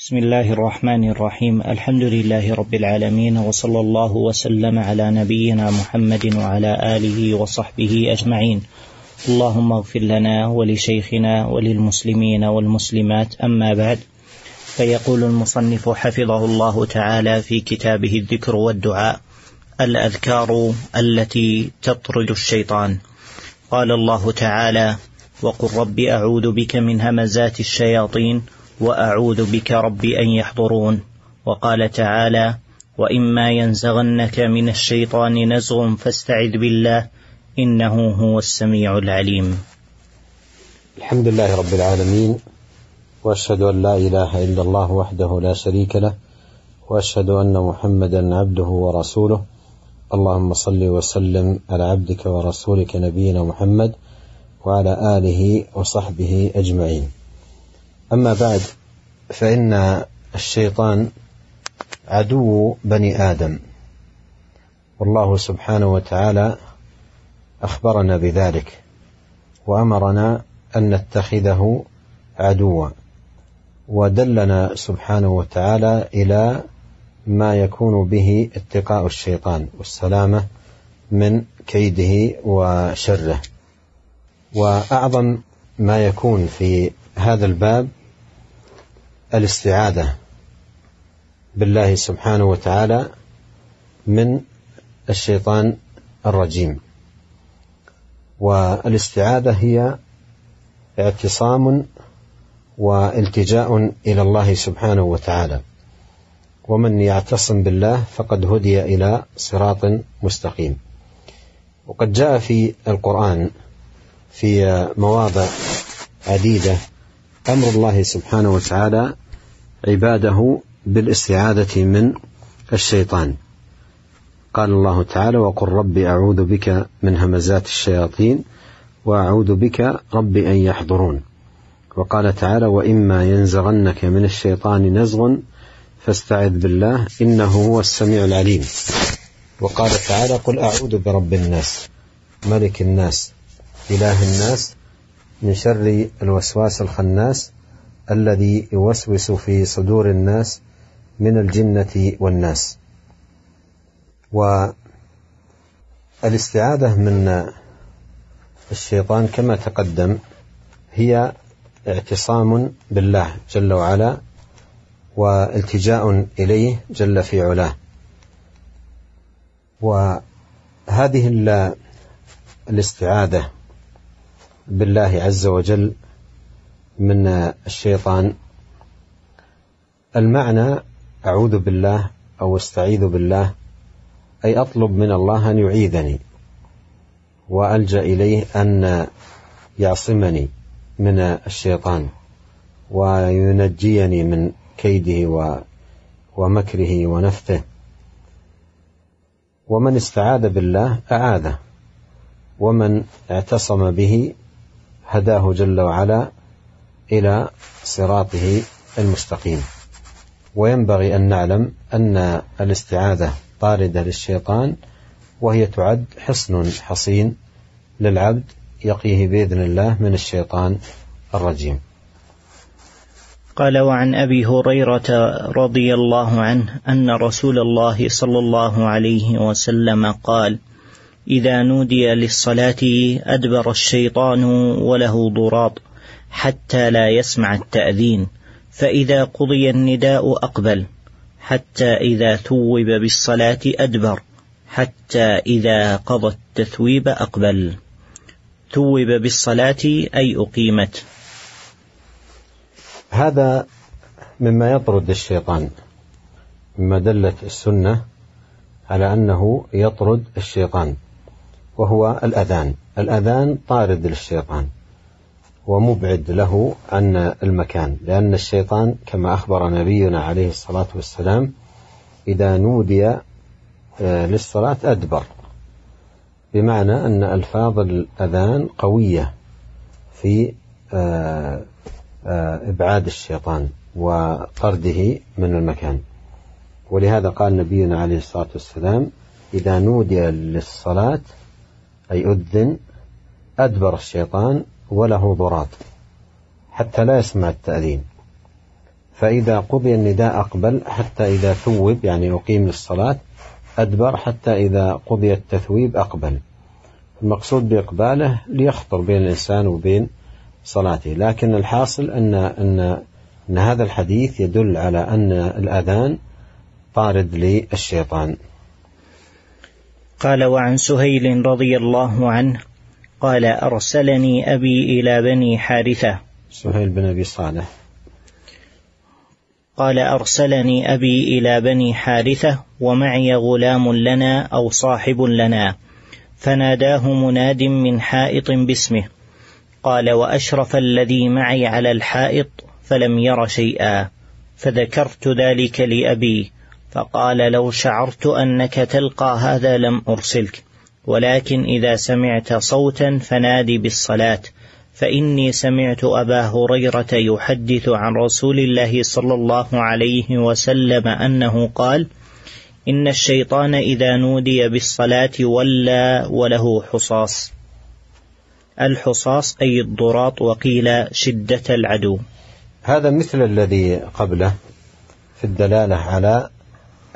بسم الله الرحمن الرحيم. الحمد لله رب العالمين وصلى الله وسلم على نبينا محمد وعلى آله وصحبه أجمعين. اللهم اغفر لنا ولشيخنا وللمسلمين والمسلمات. أما بعد فيقول المصنف حفظه الله تعالى في كتابه الذكر والدعاء الأذكار التي تطرد الشيطان. قال الله تعالى وقل رب أعوذ بك من همزات الشياطين وأعوذ بك رب أن يحضرون. وقال تعالى وإما ينزغنك من الشيطان نزغ فاستعذ بالله إنه هو السميع العليم. الحمد لله رب العالمين وأشهد أن لا إله إلا الله وحده لا شريك له وأشهد أن محمدا عبده ورسوله. اللهم صل وسلم على عبدك ورسولك نبينا محمد وعلى آله وصحبه أجمعين. أما بعد فإن الشيطان عدو بني آدم. والله سبحانه وتعالى أخبرنا بذلك وأمرنا أن نتخذه عدوا ودلنا سبحانه وتعالى إلى ما يكون به اتقاء الشيطان والسلامة من كيده وشره. وأعظم ما يكون في هذا الباب الاستعاذة بالله سبحانه وتعالى من الشيطان الرجيم. والاستعاذة هي اعتصام والتجاء إلى الله سبحانه وتعالى. ومن يعتصم بالله فقد هدي إلى صراط مستقيم. وقد جاء في القرآن في مواضع عديدة أمر الله سبحانه وتعالى عباده بالاستعاذة من الشيطان. قال الله تعالى وقل رب أعوذ بك من همزات الشياطين وأعوذ بك رب أن يحضرون وقال تعالى وإما ينزغنك من الشيطان نزغ فاستعذ بالله إنه هو السميع العليم وقال تعالى قل أعوذ برب الناس ملك الناس إله الناس من شر الوسواس الخناس الذي يوسوس في صدور الناس من الجنة والناس. والاستعاذة من الشيطان كما تقدم هي اعتصام بالله جل وعلا والتجاء إليه جل في علاه. وهذه الاستعاذة بالله عز وجل من الشيطان. المعنى أعوذ بالله أو أستعيذ بالله أي أطلب من الله أن يعيذني وألجأ إليه أن يعصمني من الشيطان وينجيني من كيده ومكره ونفثه. ومن استعاذ بالله أعاذه ومن اعتصم به هداه جل وعلا إلى صراطه المستقيم. وينبغي أن نعلم أن الاستعاذة طاردة للشيطان وهي تعد حصن حصين للعبد يقيه بإذن الله من الشيطان الرجيم. قال وعن أبي هريرة رضي الله عنه أن رسول الله صلى الله عليه وسلم قال إذا نودي للصلاة أدبر الشيطان وله ضراط حتى لا يسمع التأذين فإذا قضي النداء أقبل حتى إذا ثوب بالصلاة أدبر حتى إذا قضى التثويب أقبل. ثوب بالصلاة أي أقيمت. هذا مما يطرد الشيطان مما دلت السنة على أنه يطرد الشيطان. وهو الأذان. الأذان طارد للشيطان ومبعد له عن المكان لأن الشيطان كما أخبر نبينا عليه الصلاة والسلام إذا نودي آه، للصلاة أدبر. بمعنى أن ألفاظ الأذان قوية في آه، آه، إبعاد الشيطان وطرده من المكان. ولهذا قال نبينا عليه الصلاة والسلام إذا نودي للصلاة أي أذن أدبر الشيطان وله ضراط حتى لا يسمع التأذين. فإذا قضي النداء أقبل حتى إذا ثوب يعني أقيم للصلاة أدبر حتى إذا قضي التثويب أقبل. المقصود بإقباله ليخطر بين الإنسان وبين صلاته. لكن الحاصل أن أن أن هذا الحديث يدل على أن الأذان طارد للشيطان. قال وعن سهيل رضي الله عنه قال أرسلني أبي إلى بني حارثة. سهيل بن أبي صالح. قال أرسلني أبي إلى بني حارثة ومعي غلام لنا أو صاحب لنا. فناداه مناد من حائط باسمه. قال وأشرف الذي معي على الحائط فلم ير شيئا. فذكرت ذلك لأبي. فقال لو شعرت أنك تلقى هذا لم أرسلك ولكن إذا سمعت صوتا فنادي بالصلاة فإني سمعت أبا هريرة يحدث عن رسول الله صلى الله عليه وسلم أنه قال: إن الشيطان إذا نودي بالصلاة ولى وله حصاص. الحصاص أي الضراط وقيل شدة العدو. هذا مثل الذي قبله في الدلالة على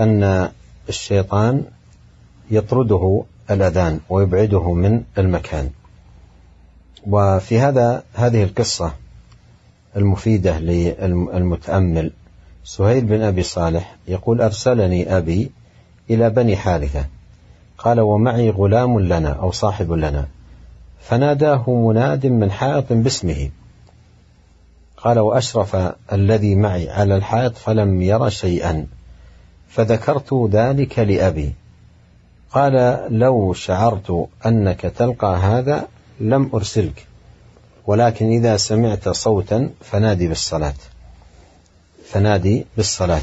أن الشيطان يطرده الأذان ويبعده من المكان. وفي هذا هذه القصة المفيدة للمتأمل سهيل بن أبي صالح يقول أرسلني أبي إلى بني حارثة. قال ومعي غلام لنا أو صاحب لنا. فناداه مناد من حائط باسمه. قال وأشرف الذي معي على الحائط فلم ير شيئا. فذكرت ذلك لأبي. قال لو شعرت أنك تلقى هذا لم أرسلك ولكن إذا سمعت صوتا فنادي بالصلاة. فنادي بالصلاة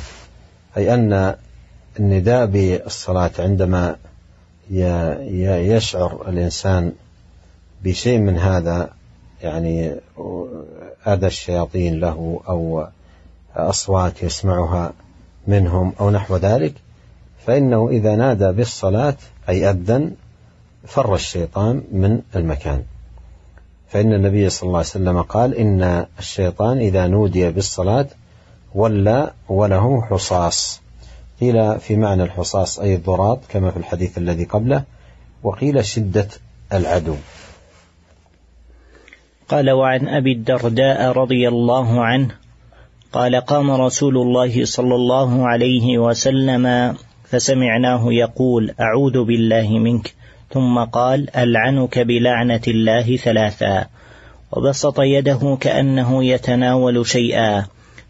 أي أن النداء بالصلاة عندما يشعر الإنسان بشيء من هذا يعني أذى الشياطين له أو أصوات يسمعها منهم أو نحو ذلك فإنه إذا نادى بالصلاة أي أذن فر الشيطان من المكان. فإن النبي صلى الله عليه وسلم قال إن الشيطان إذا نودي بالصلاة ولى وله حصاص. قيل في معنى الحصاص أي الضراط كما في الحديث الذي قبله وقيل شدة العدو. قال وعن أبي الدرداء رضي الله عنه قال قام رسول الله صلى الله عليه وسلم فسمعناه يقول أعوذ بالله منك ثم قال ألعنك بلعنة الله ثلاثا وبسط يده كأنه يتناول شيئا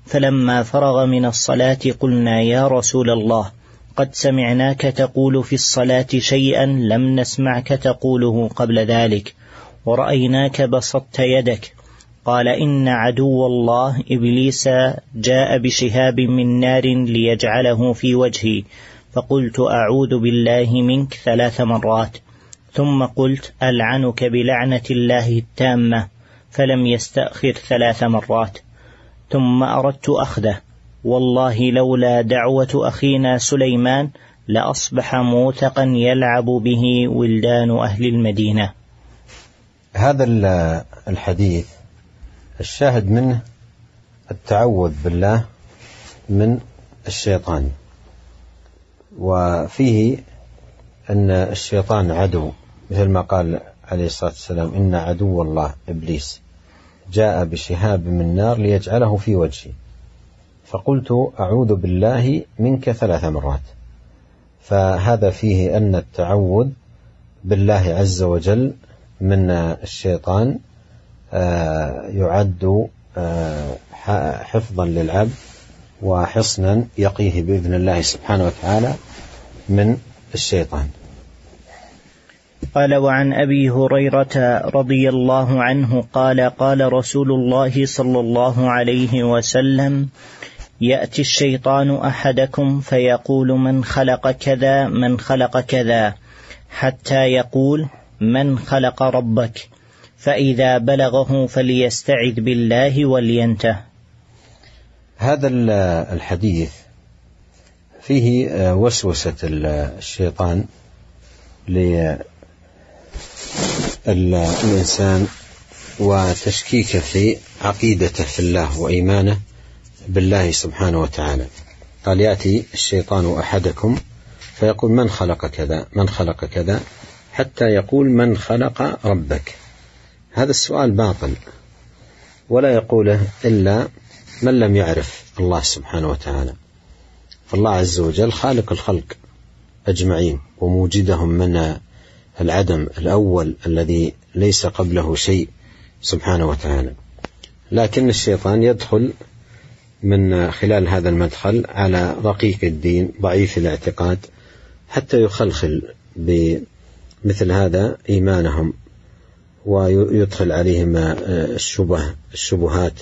فلما فرغ من الصلاة قلنا يا رسول الله قد سمعناك تقول في الصلاة شيئا لم نسمعك تقوله قبل ذلك ورأيناك بسطت يدك قال إن عدو الله إبليس جاء بشهاب من نار ليجعله في وجهي. فقلت أعوذ بالله منك ثلاث مرات. ثم قلت ألعنك بلعنة الله التامة فلم يستأخر ثلاث مرات. ثم أردت أخذه. والله لولا دعوة أخينا سليمان لأصبح موثقا يلعب به ولدان أهل المدينة. هذا الحديث الشاهد منه التعوذ بالله من الشيطان. وفيه أن الشيطان عدو مثل ما قال عليه الصلاة والسلام إن عدو الله إبليس. جاء بشهاب من نار ليجعله في وجهي. فقلت أعوذ بالله منك ثلاث مرات. فهذا فيه أن التعوذ بالله عز وجل من الشيطان يعد آه، حفظا للعبد وحصنا يقيه بإذن الله سبحانه وتعالى من الشيطان. قال وعن أبي هريرة رضي الله عنه قال قال رسول الله صلى الله عليه وسلم يأتي الشيطان أحدكم فيقول من خلق كذا من خلق كذا حتى يقول من خلق ربك فإذا بلغه فليستعذ بالله ولينته. هذا الحديث فيه وسوسة الشيطان الإنسان وتشكيكه في عقيدته في الله وإيمانه بالله سبحانه وتعالى. قال يأتي الشيطان أحدكم فيقول من خلق كذا؟ من خلق كذا؟ حتى يقول من خلق ربك. هذا السؤال باطل. ولا يقوله إلا من لم يعرف الله سبحانه وتعالى. فالله عز وجل خالق الخلق أجمعين وموجدهم من العدم الأول الذي ليس قبله شيء سبحانه وتعالى. لكن الشيطان يدخل من خلال هذا المدخل على رقيق الدين ضعيف الاعتقاد حتى يخلخل بمثل هذا إيمانهم. ويدخل عليهم الشبه الشبهات.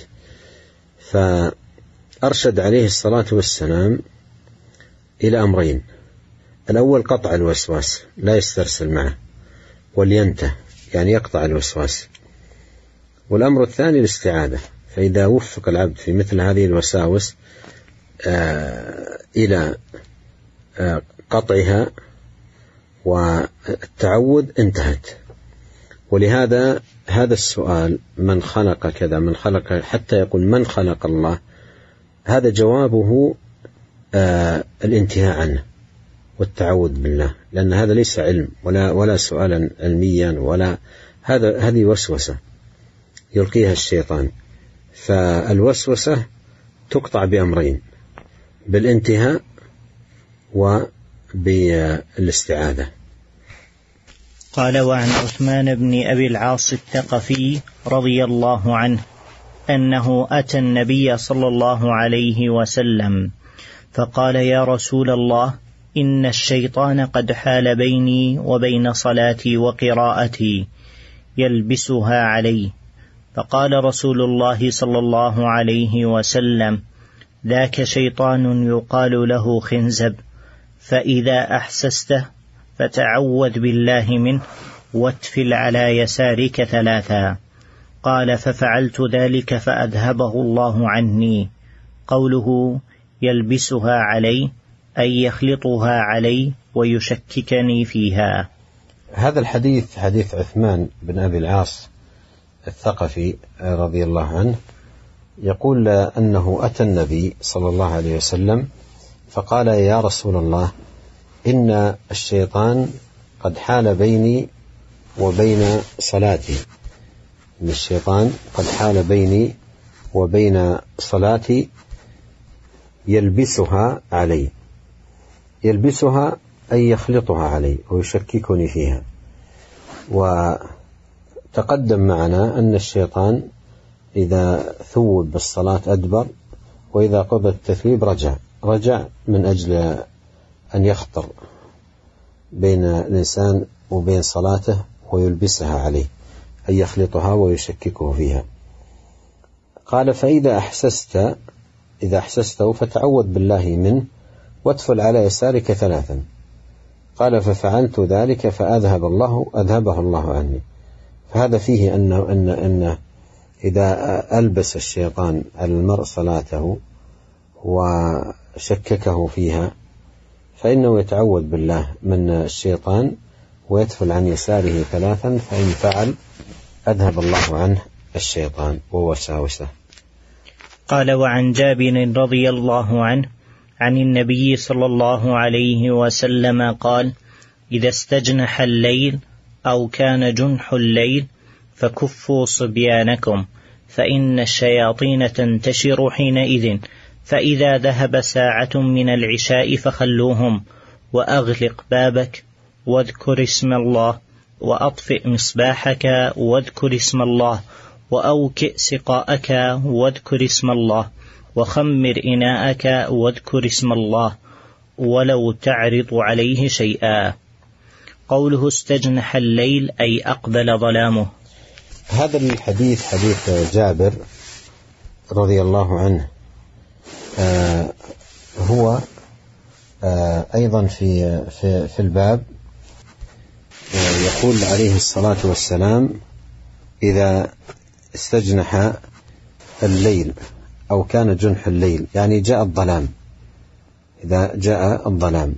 فأرشد عليه الصلاة والسلام إلى أمرين. الأول قطع الوسواس لا يسترسل معه ولينته يعني يقطع الوسواس. والأمر الثاني الاستعاذة فإذا وفق العبد في مثل هذه الوساوس آه إلى آه قطعها والتعوذ انتهت. ولهذا هذا السؤال من خلق كذا من خلق حتى يقول من خلق الله؟ هذا جوابه آه الانتهاء عنه والتعوذ بالله لأن هذا ليس علم ولا ولا سؤالا علميا ولا هذا هذه وسوسة يلقيها الشيطان. فالوسوسة تقطع بأمرين بالانتهاء وبالاستعاذة. قال وعن عثمان بن أبي العاص الثقفي رضي الله عنه أنه أتى النبي صلى الله عليه وسلم فقال يا رسول الله إن الشيطان قد حال بيني وبين صلاتي وقراءتي يلبسها علي. فقال رسول الله صلى الله عليه وسلم ذاك شيطان يقال له خنزب فإذا أحسسته فتعوذ بالله منه واتفل على يسارك ثلاثا. قال ففعلت ذلك فأذهبه الله عني. قوله يلبسها علي أي يخلطها علي ويشككني فيها. هذا الحديث حديث عثمان بن أبي العاص الثقفي رضي الله عنه يقول أنه أتى النبي صلى الله عليه وسلم فقال يا رسول الله إن الشيطان قد حال بيني وبين صلاتي. إن الشيطان قد حال بيني وبين صلاتي يلبسها علي. يلبسها أي يخلطها علي ويشككني فيها. وتقدم معنا أن الشيطان إذا ثوب بالصلاة أدبر وإذا قضى التثويب رجع. رجع من أجل أن يخطر بين الإنسان وبين صلاته ويلبسها عليه أن يخلطها ويشككه فيها. قال فإذا أحسست إذا أحسسته فتعوذ بالله منه وادفل على يسارك ثلاثا. قال ففعلت ذلك فأذهب الله أذهبه الله عني. فهذا فيه أنه أن أن إذا ألبس الشيطان المرء صلاته وشككه فيها فإنه يتعوذ بالله من الشيطان ويدفل عن يساره ثلاثا فإن فعل أذهب الله عنه الشيطان. ووساوسه قال وعن جابر رضي الله عنه عن النبي صلى الله عليه وسلم قال إذا استجنح الليل أو كان جنح الليل فكفوا صبيانكم فإن الشياطين تنتشر حينئذ. فإذا ذهب ساعة من العشاء فخلوهم وأغلق بابك واذكر اسم الله وأطفئ مصباحك واذكر اسم الله وأوكئ سقاءك واذكر اسم الله وخمر إناءك واذكر اسم الله ولو تعرض عليه شيئا. قوله استجنح الليل أي أقبل ظلامه. هذا الحديث حديث جابر رضي الله عنه. هو آه أيضا في في في الباب آه يقول عليه الصلاة والسلام إذا استجنح الليل أو كان جنح الليل يعني جاء الظلام إذا جاء الظلام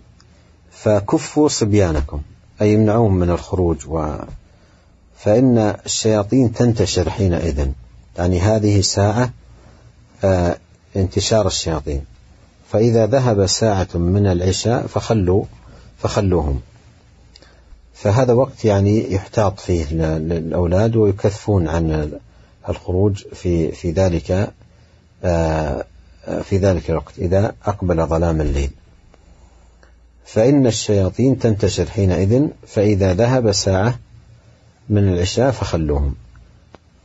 فكفوا صبيانكم أي يمنعوهم من الخروج و فإن الشياطين تنتشر حينئذ يعني هذه ساعة انتشار الشياطين. فإذا ذهب ساعة من العشاء فخلوا فخلوهم. فهذا وقت يعني يحتاط فيه للأولاد ويكثفون عن الخروج في في ذلك في ذلك الوقت إذا أقبل ظلام الليل. فإن الشياطين تنتشر حينئذ فإذا ذهب ساعة من العشاء فخلوهم.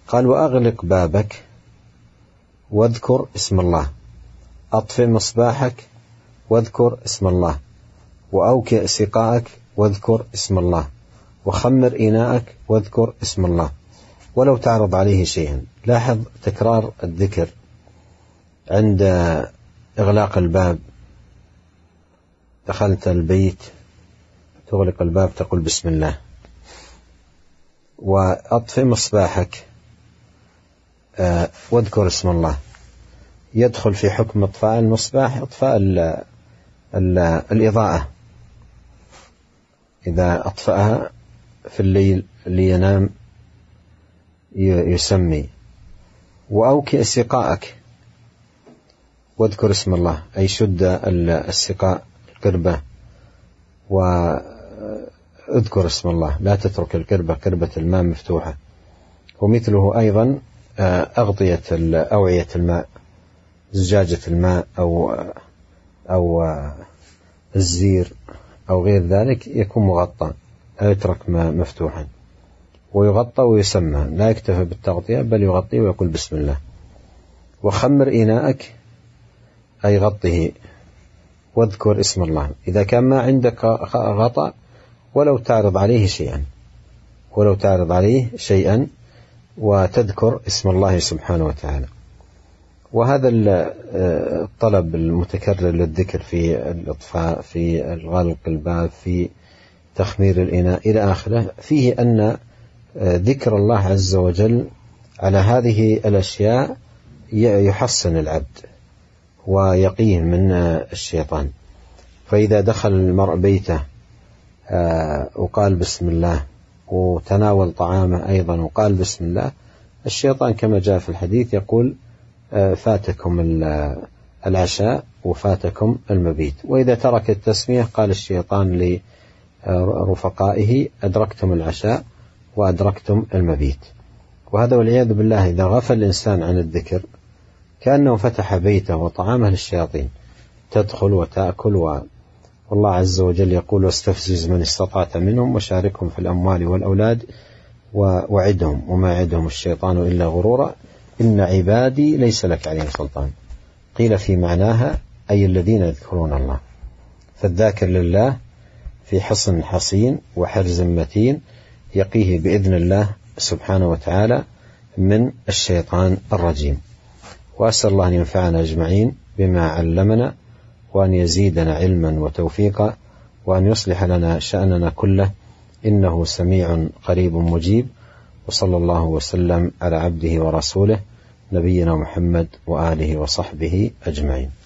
قال وأغلق بابك واذكر اسم الله. أطفئ مصباحك واذكر اسم الله. وأوكئ سقاءك واذكر اسم الله. وخمر إناءك واذكر اسم الله. ولو تعرض عليه شيئا. لاحظ تكرار الذكر عند إغلاق الباب. دخلت البيت تغلق الباب تقول بسم الله. وأطفئ مصباحك. آه، واذكر اسم الله. يدخل في حكم إطفاء المصباح إطفاء ال ال الإضاءة. إذا أطفأها في الليل لينام يسمي. وأوكئ سقاءك. واذكر اسم الله. أي شد السقاء القربة واذكر اسم الله. لا تترك القربة قربة الماء مفتوحة. ومثله أيضا آه، أغطية أوعية الماء زجاجة الماء أو أو الزير أو غير ذلك يكون مغطى لا يترك مفتوحا. ويغطى ويسمى لا يكتفى بالتغطية بل يغطيه ويقول بسم الله. وخمر إناءك أي غطه واذكر اسم الله. إذا كان ما عندك غطاء ولو تعرض عليه شيئا ولو تعرض عليه شيئا وتذكر اسم الله سبحانه وتعالى. وهذا الطلب المتكرر للذكر في الإطفاء في الغلق الباب في تخمير الإناء إلى آخره فيه أن ذكر الله عز وجل على هذه الأشياء يحصن العبد ويقيه من الشيطان. فإذا دخل المرء بيته آه، وقال بسم الله وتناول طعامه أيضا وقال بسم الله. الشيطان كما جاء في الحديث يقول آه، فاتكم العشاء وفاتكم المبيت. وإذا ترك التسمية قال الشيطان لرفقائه أدركتم العشاء وأدركتم المبيت. وهذا والعياذ بالله إذا غفل الإنسان عن الذكر كأنه فتح بيته وطعامه للشياطين تدخل وتأكل و... والله عز وجل يقول واستفزز من استطعت منهم وشاركهم في الأموال والأولاد ووعدهم وما يعدهم الشيطان إلا غرورا. إن عبادي ليس لك عليهم سلطان. قيل في معناها أي الذين يذكرون الله. فالذاكر لله في حصن حصين وحرز متين يقيه بإذن الله سبحانه وتعالى من الشيطان الرجيم. وأسأل الله أن ينفعنا أجمعين بما علمنا وأن يزيدنا علما وتوفيقا وأن يصلح لنا شأننا كله. إنه سميع قريب مجيب. وصلى الله وسلم على عبده ورسوله نبينا محمد وآله وصحبه أجمعين.